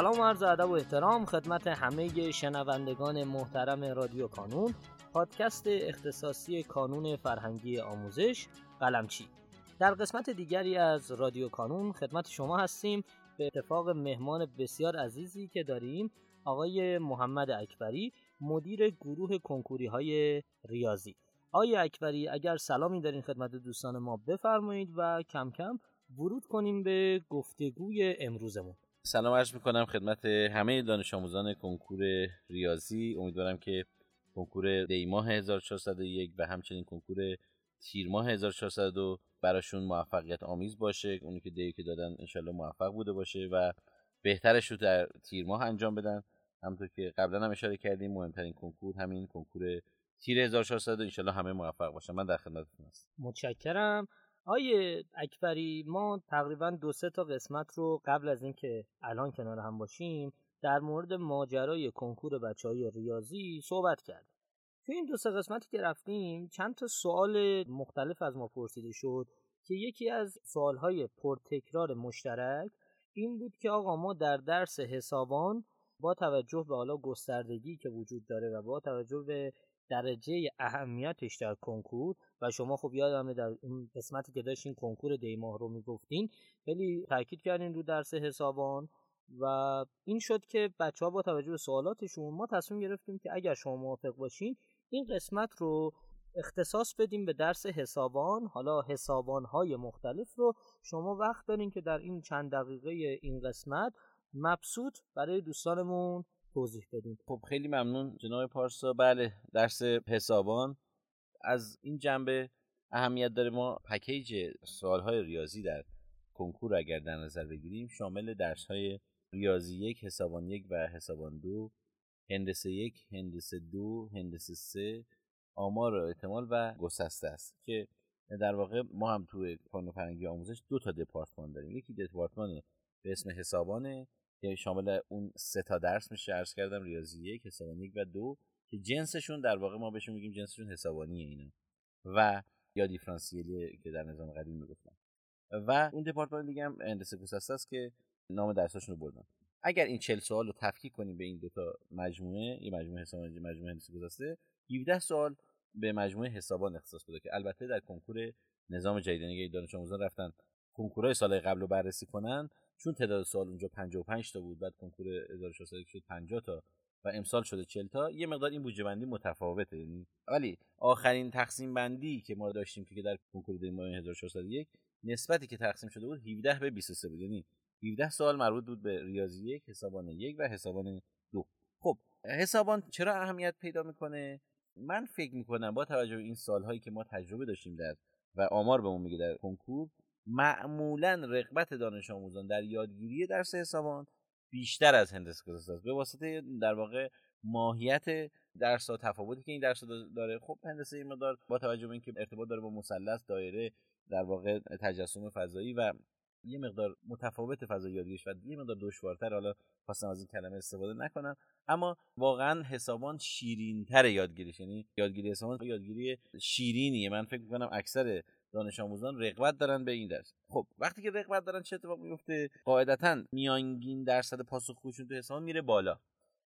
سلام و عرض ادب و احترام خدمت همه شنوندگان محترم رادیو کانون پادکست اختصاصی کانون فرهنگی آموزش قلمچی. در قسمت دیگری از رادیو کانون خدمت شما هستیم. به اتفاق مهمان بسیار عزیزی که داریم آقای محمد اکبری مدیر گروه کنکوری های ریاضی. آقای اکبری اگر سلامی دارین خدمت دوستان ما بفرمایید و کم کم ورود کنیم به گفتگوی امروزمون. سلام عرض می‌کنم خدمت همه دانش آموزان کنکور ریاضی. امیدوارم که کنکور دیماه 1401 و همچنین کنکور تیر ماه 1402 براشون موفقیت آمیز باشه. اونی که دی که دادن انشالله موفق بوده باشه و بهترش رو در تیر ماه انجام بدن. همونطور که قبلا هم اشاره کردیم مهمترین کنکور همین کنکور تیر 1400 انشالله همه موفق باشن. من در خدمتتون هستم. متشکرم. آیه اکبری ما تقریبا دو سه تا قسمت رو قبل از اینکه الان کنار هم باشیم در مورد ماجرای کنکور بچه های ریاضی صحبت کردیم. توی این دو سه قسمتی که رفتیم چند تا سوال مختلف از ما پرسیده شد که یکی از سوالهای پرتکرار مشترک این بود که آقا ما در درس حسابان با توجه به حالا گستردگی که وجود داره و با توجه به درجه اهمیتش در کنکور و شما خب یادمه در اون قسمتی که داشتین کنکور دیماه رو می‌گفتین خیلی تاکید کردین رو درس حسابان و این شد که بچه ها با توجه به سوالاتشون ما تصمیم گرفتیم که اگر شما موافق باشین این قسمت رو اختصاص بدیم به درس حسابان. حالا حسابان های مختلف رو شما وقت دارین که در این چند دقیقه این قسمت مبسوط برای دوستانمون توضیح بدیم خب خیلی ممنون جناب پارسا. بله درس حسابان. از این جنبه اهمیت داره. ما پکیج سوالهای ریاضی در کنکور اگر در نظر بگیریم شامل درس های ریاضی یک حسابان یک و حسابان دو هندسه یک هندسه دو هندسه سه آمار احتمال و گسسته است. که در واقع ما هم توی کانون فرهنگی آموزش دو تا دپارتمان داریم. یکی دپارتمان به اسم حسابانه که شامل اون سه تا درس میشه عرض کردم ریاضی یک حسابانی و دو که جنسشون در واقع ما بهشون میگیم جنسشون حسابانیه اینا. و یا دیفرانسیلی که در نظام قدیم می‌گفتن. و اون دپارتمان دیگه هم هندسه است که نام درساشون رو بردن. اگر این 40 سوال رو تفکیک کنیم به این دو تا مجموعه این مجموعه حسابانی مجموعه هندسه گذشته 17 سوال به مجموعه حسابان اختصاص پیدا که البته در کنکور نظام جدید یعنی دانش آموزان رفتن کنکورهای سال قبل رو بررسی کنن. چون تعداد سوال اونجا 55 تا بود بعد کنکور 1600 شد 50 تا و امسال شده 40 تا یه مقدار این بودجه بندی متفاوته. یعنی ولی آخرین تقسیم بندی که ما داشتیم که در کنکور دیماه 1601 نسبتی که تقسیم شده بود 17 به 23 بود. یعنی 17 سوال مربوط بود به ریاضی یک حسابان یک و حسابان دو. خب حسابان چرا اهمیت پیدا می‌کنه؟ من فکر می‌کنم با توجه به این سالهایی که ما تجربه داشتیم در و آمار بهمون میگه در کنکور معمولا رغبت دانش آموزان در یادگیری درس حسابان بیشتر از هندسه گذشته است. به واسطه در واقع ماهیت درس ها تفاوتی که این درس داره. خب هندسه این مقدار با توجه به اینکه ارتباط داره با مثلث دایره در واقع تجسم فضایی و یه مقدار متفاوت فضا یادگیریش و یه مقدار دشوارتر. حالا خواستم از این کلمه استفاده نکنم. اما واقعا حسابان شیرینتر یادگیریش. یعنی یادگیری حسابان یادگیری شیرینیه. من فکر می‌کنم اکثر دانش آموزان رغبت دارن به این درس. خب وقتی که رغبت دارن چه اتفاقی میفته؟ قاعدتا میانگین درصد پاسخگوشون تو حساب میره بالا.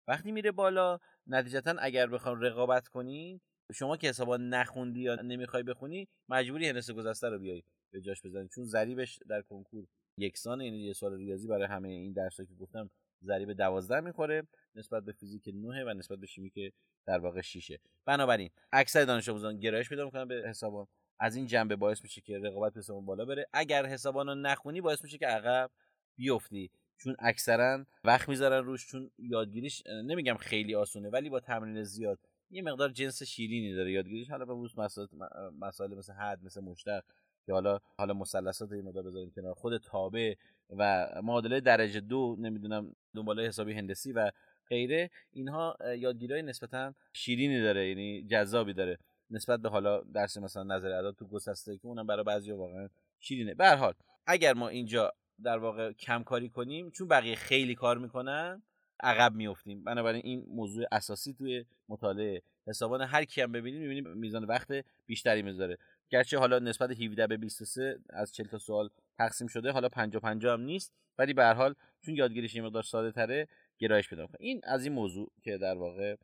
وقتی میره بالا نتیجتا اگر بخوام رقابت کنی شما که حسابا نخوندی یا نمی‌خوای بخونی مجبوری هندسه گذشته رو بیای به جاش بزنی. چون ضریبش در کنکور یکسان یعنی یه سال ریاضی برای همه این درسایی که گفتم ضریب 12 می‌خوره نسبت به فیزیک 9 و نسبت به شیمی که در واقع 6 بنابراین اکثر دانش آموزان گرایش پیدا می‌کنن به حسابان از این جنبه باعث میشه که رقابت حسابان بالا بره. اگر حسابان رو نخونی باعث میشه که عقب بیفتی. چون اکثرا وقت می‌ذارن روش چون یادگیریش نمیگم خیلی آسونه ولی با تمرین زیاد یه مقدار جنس شیرینی داره یادگیریش. حالا به مسائل مسائل مثل حد مثل مشتق که حالا حالا مثلثات این مقدار بذاریم کنار. خود تابع و معادله درجه دو نمی‌دونم دنباله حسابی هندسی و غیره اینها یادگیری نسبتا شیرینی داره یعنی جذابی داره. نسبت به حالا درس مثلا نظر اعداد تو گسسته که اونم برای بعضیا واقعا شیرینه. به حال اگر ما اینجا در واقع کم کاری کنیم چون بقیه خیلی کار می‌کنن عقب میفتیم بنابراین این موضوع اساسی توی مطالعه حسابان هر کی هم ببینیم می‌بینیم میزان وقت بیشتری می‌ذاره. گرچه حالا نسبت 17 به 23 از 40 تا سوال تقسیم شده حالا 50 50 هم نیست ولی به هر حال چون یادگیریش یه مقدار ساده تره گرایش پیدا این از این موضوع که در واقع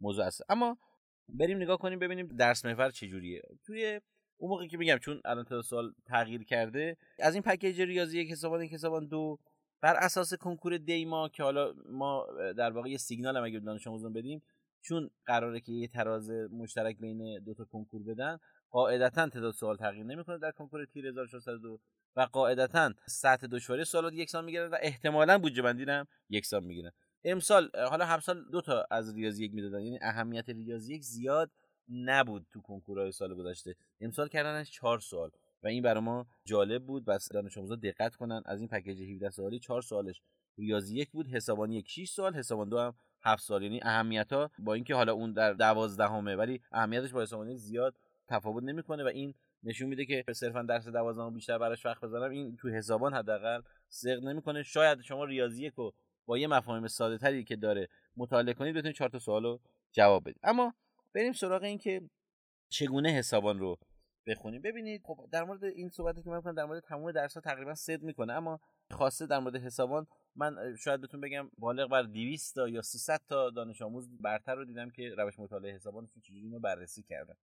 موضوع است. اما بریم نگاه کنیم ببینیم درس محور چجوریه. توی اون موقعی که میگم چون الان سوال تغییر کرده از این پکیج ریاضی یک حسابان یک حسابان دو بر اساس کنکور دیما که حالا ما در واقع یه سیگنال هم اگه دانش آموزان بدیم چون قراره که یه تراز مشترک بین دو تا کنکور بدن قاعدتا تعداد سوال تغییر نمی‌کنه در کنکور تیر 1602 و قاعدتا سطح دشواری سوالات یکسان می‌گیرن و احتمالا بودجه بندی هم یکسان می‌گیرن. امسال حالا همسال دو تا از ریاضی یک می‌دادن یعنی اهمیت ریاضی یک زیاد نبود تو کنکورهای سال گذشته. امسال کردنش چهار سوال و این برای ما جالب بود. بس دانش آموزا دقت کنن. از این پکیج 17 سوالی 4 سوالش ریاضی یک بود حسابانی یک 6 سوال حسابان دو هم 7 سال یعنی اهمیت ها با اینکه حالا اون در دوازدهمه ولی اهمیتش با حسابانی زیاد تفاوت نمی‌کنه و این نشون میده که صرفا درس دوازدهم بیشتر براش وقت بذارم این تو حسابان حداقل صدق نمی‌کنه. شاید شما ریاضی یک رو با یه مفاهیم ساده تری که داره مطالعه کنید بتونید چهار تا سوالو جواب بدید. اما بریم سراغ این که چگونه حسابان رو بخونیم. ببینید خب در مورد این صحبتی که من کنم در مورد تمام درس ها تقریبا صد می‌کنه اما خاصه در مورد حسابان من شاید بهتون بگم بالغ بر 200 تا یا 300 تا دانش آموز برتر رو دیدم که روش مطالعه حسابانشون چجوری اینو بررسی کردن.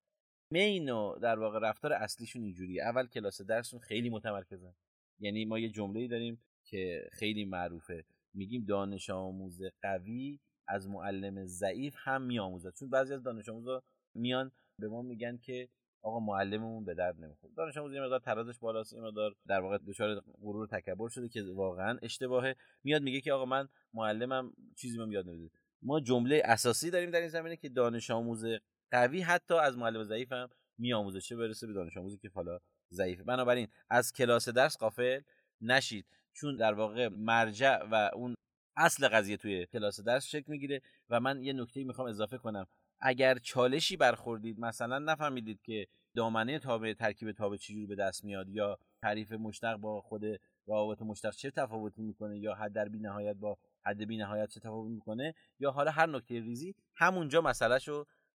مین در واقع رفتار اصلیشون اینجوریه. اول کلاس درسشون خیلی متمرکزن. یعنی ما یه جمله‌ای داریم که خیلی معروفه. میگیم دانش آموز قوی از معلم ضعیف هم میآموزد چون بعضی از دانش آموزا میان به ما میگن که آقا معلممون به درد نمی‌خوره. دانش آموز یه مقدار ترازش بالاست یه مقدار در واقع دچار غرور تکبر شده که واقعا اشتباهه میاد میگه که آقا من معلمم چیزی بهم یاد نمیده. ما جمله اساسی داریم در این زمینه که دانش آموز قوی حتی از معلم ضعیف هم میآموزه. چه برسه به دانش آموزی که حالا ضعیفه. بنابراین از کلاس درس قافل نشید. چون در واقع مرجع و اون اصل قضیه توی کلاس درس شکل می‌گیره و من یه نکته می‌خوام اضافه کنم. اگر چالشی برخوردید مثلا نفهمیدید که دامنه تابع ترکیب تابع چجوری به دست میاد یا تعریف مشتق با خود روابط مشتق چه تفاوتی می‌کنه یا حد در بی نهایت با حد بی نهایت چه تفاوتی می‌کنه یا حالا هر نکته ریزی همونجا مسئله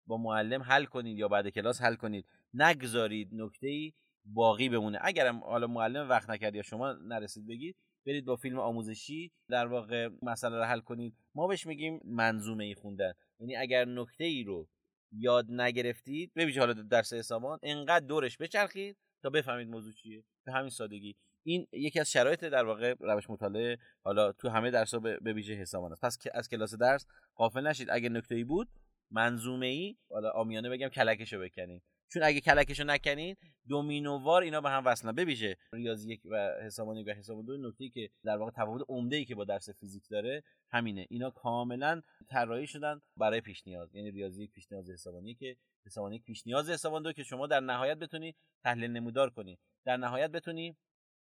با معلم حل کنید یا بعد کلاس حل کنید. نگذارید نکته ای باقی بمونه. اگرم حالا معلم وقت نکرد یا شما نرسید بگید برید با فیلم آموزشی در واقع مسئله رو حل کنید. ما بهش میگیم منظومه ای خوندن. یعنی اگر نکته ای رو یاد نگرفتید ببینید حالا درس حسابان انقدر دورش بچرخید تا بفهمید موضوع چیه. به همین سادگی. این یکی از شرایط در واقع روش مطالعه حالا تو همه درس ها به ویژه حسابان است. پس از کلاس درس غافل نشید. اگر نکته ای بود منظومه ای حالا آمیانه بگم کلکشو بکنید. چون اگه کلکشو نکنین دومینووار اینا به هم وصلن ببیشه. ریاضی یک و حسابان یک و حسابان دو نکته که در واقع تفاوت عمده ای که با درس فیزیک داره همینه. اینا کاملا طراحی شدن برای پیش نیاز. یعنی ریاضی یک پیش نیاز حسابانی که حسابان یک پیش نیاز حسابان دو که شما در نهایت بتونی تحلیل نمودار کنی. در نهایت بتونی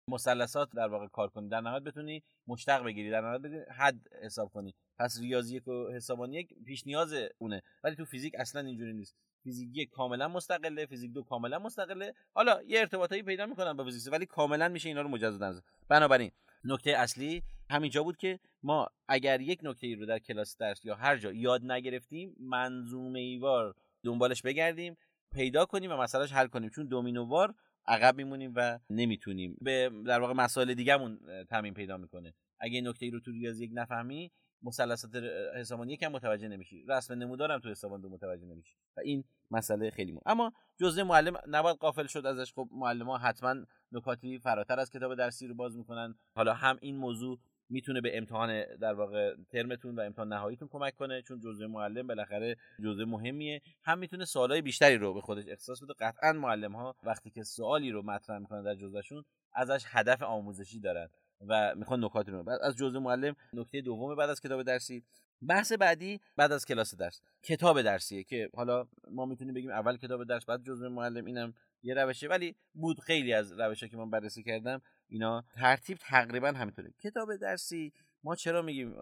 مثلثات در واقع کار کنی. در نهایت بتونی مشتق بگیری در نهایت بتونی حد حساب کنی. پس ریاضی و حسابانی یک پیش نیاز اونه. ولی تو فیزیک اصلا اینجوری نیست. فیزیک یک کاملا مستقله فیزیک دو کاملا مستقله. حالا یه ارتباطایی پیدا می‌کنن با فیزیک ولی کاملا میشه اینا رو مجزا در بنابراین نکته اصلی همینجا بود که ما اگر یک نکته ای رو در کلاس درس یا هر جا یاد نگرفتیم منظومه ایوار دنبالش بگردیم پیدا کنیم و مسئلهش حل کنیم. چون دومینووار عقب میمونیم و نمی‌تونیم. به در واقع مسائل دیگهمون تامین پیدا می‌کنه. اگه نکته ای رو تو ریاضی یک نفهمی مثلثات حسابانی یکم متوجه نمیشی. رسم نمودارم تو حسابان دو متوجه نمیشی. و این مسئله خیلی مهم. اما جزء معلم نباید قافل شد ازش. خب معلم ها حتما نکاتی فراتر از کتاب درسی رو باز می‌کنن. حالا هم این موضوع می‌تونه به امتحان در واقع ترمتون و امتحان نهاییتون کمک کنه چون جزء معلم بالاخره جزء مهمیه. هم می‌تونه سوالای بیشتری رو به خودش اختصاص بده. قطعا معلم ها وقتی که سوالی رو مطرح می‌کنن در جزءشون ازش هدف آموزشی دارن و می‌خوان نکاتی رو بعد از جزء معلم نکته دوم بعد از کتاب درسی. بحث بعدی بعد از کلاس درس. کتاب درسیه که حالا ما می‌تونیم بگیم اول کتاب درس بعد جزء معلم. اینم یه روشه. ولی بود خیلی از روشا که من بررسی کردم. اینا ترتیب تقریبا همینطوره. کتاب درسی ما چرا میگیم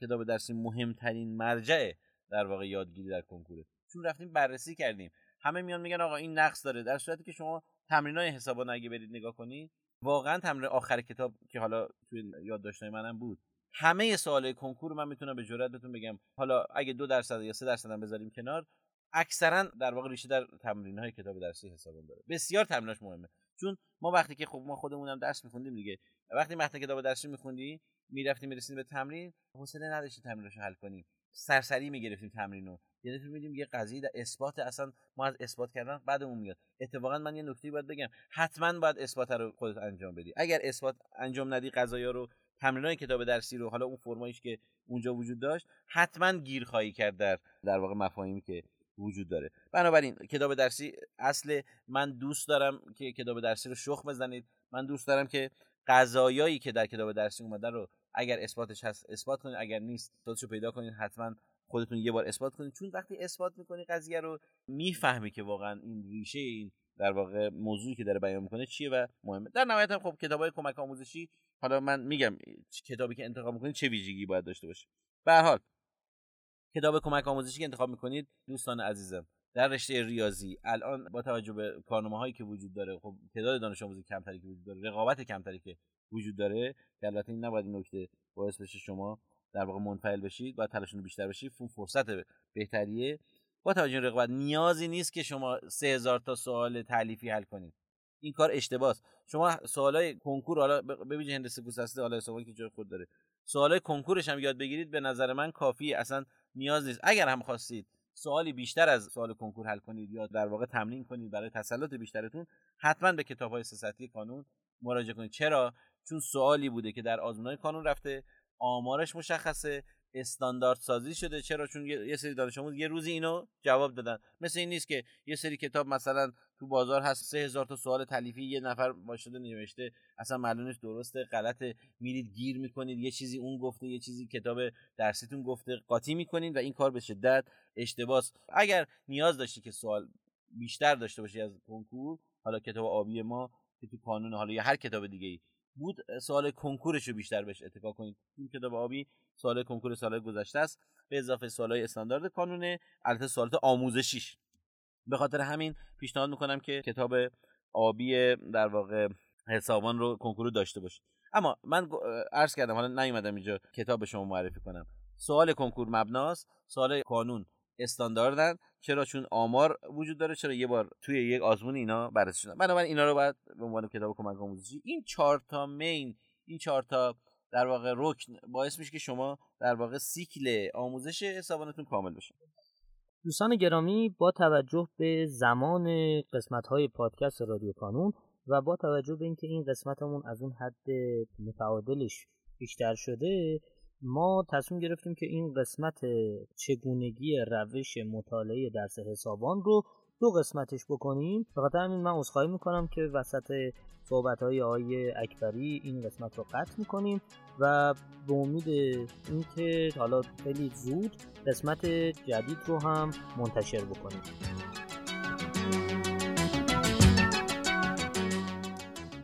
کتاب درسی مهمترین مرجع در واقع یادگیری در کنکوره؟ چون رفتیم بررسی کردیم. همه میان میگن آقا این نقص داره. در صورتی که شما تمرینای حسابا اگه برید نگاه کنید واقعا تمرین آخر کتاب که حالا توی یادداشت‌های منم بود. همه سوالای کنکور من می‌تونم به جرات بهتون بگم. حالا اگه دو درصد یا سه درصد هم بذاریم کنار اکثرا در واقع ریشه در تمرین های کتاب درسی حسابان داره. بسیار تمریناش مهمه. چون ما وقتی که خب ما خودمونم درس میخوندیم دیگه. وقتی متن کتاب درسی میخوندی می‌رفتیم می‌رسیدیم به تمرین حوصله نداشتیم تمریناشو حل کنیم سرسری می‌گرفتیم تمرین رو یعنی تو میدیم یه قضیه در اثبات اصلا ما از اثبات کردن بعدمون میاد. اتفاقا من یه نکته باید بگم. حتما باید اثبات رو خودت انجام بدی. اگر اثبات انجام ندی قضایا رو تمرینای کتاب درسی رو حالا اون فرمایش که اونجا وجود داشت حتما گیر خواهی کرد در در واقع مفاهیمی که وجود داره. بنابراین کتاب درسی اصل من دوست دارم که کتاب درسی رو شخ بزنید. من دوست دارم که قضایایی که در کتاب درسی اومده رو اگر اثباتش هست اثبات کنید. اگر نیست رو پیدا کنید. حتما خودتون یه بار اثبات کنید. چون وقتی اثبات می‌کنی قضیه رو می‌فهمی که واقعا این ریشه این در واقع موضوعی که داره بیان می‌کنه چیه و مهمه. در نهایت هم خب کتابای کمک آموزشی حالا من میگم کتابی که انتخاب می‌کنید چه ویژگی باید داشته باشه. به هر حال کتاب کمک آموزشی که انتخاب می‌کنید دوستان عزیزم. در رشته ریاضی الان با توجه به کارنامه هایی که وجود داره خب تعداد دانش آموزی کمتری که وجود داره رقابت کمتری که وجود داره که البته این نباید این نکته باعث بشه شما در واقع منفعل بشید باید تلاشتون بیشتر بشید. فرصت بهتریه. با توجه به رقابت نیازی نیست که شما سه هزار تا سوال تعلیفی حل کنید. این کار اشتباهه شما سوالای کنکور حالا ببینید هندسه گسسته حالا که جای خود داره. سوالای کنکورش هم یاد بگیرید. به نظر من کافیه. اصلا نیاز نیست. اگر هم خواستید سوالی بیشتر از سوال کنکور حل کنید یا در واقع تمرین کنید برای تسلط بیشترتون حتما به کتاب های سیاستی قانون مراجعه کنید. چرا؟ چون سوالی بوده که در آزمونهای کانون رفته آمارش مشخصه استاندارد سازی شده. چرا؟ چون یه سری دانش آموز یه روزی اینو جواب دادن. مثل این نیست که یه سری کتاب مثلا تو بازار هست سه هزار تا سوال تلیفی یه نفر باشده نوشته. اصلا معلومش درسته غلطه. میرید گیر می‌کنید. یه چیزی اون گفته یه چیزی کتاب درسیتون گفته. قاطی می‌کنید و این کار به شدت اشتباس. اگر نیاز داشتی که سوال بیشتر داشته باشی از کنکور حالا کتاب آبی ما که تو کانون حالا یا هر کتاب دیگه ای بود سوال کنکورش رو بیشتر بهش اتکا کنید. این کتاب آبی سوال کنکور سال گذشته است به اضافه سوالای استاندارد کانونه البته سوالات آموزشیش. به خاطر همین پیشنهاد می‌کنم که کتاب آبی در واقع حسابان رو کنکور داشته باشید. اما من عرض کردم حالا نیومدم اینجا کتاب شما معرفی کنم. سوال کنکور مبناست سوال کانون استانداردن. چرا؟ چون آمار وجود داره چرا یه بار توی یک آزمون اینا بررسی شدن. بنابراین اینا رو باید به عنوان کتاب کمک آموزشی این چهار تا مین این چهار تا در واقع رکن باعث میشه که شما در واقع سیکل آموزش حسابانتون کامل بشه. دوستان گرامی با توجه به زمان قسمت های پادکست رادیو کانون و با توجه به اینکه این قسمتمون از اون حد متعادلش بیشتر شده ما تصمیم گرفتیم که این قسمت چگونگی روش مطالعه درس حسابان رو دو قسمتش بکنیم. به همین من عذرخواهی می‌کنم که وسط صحبت های آقای اکبری این قسمت رو قطع می‌کنیم و به امید اینکه حالا خیلی زود قسمت جدید رو هم منتشر بکنیم.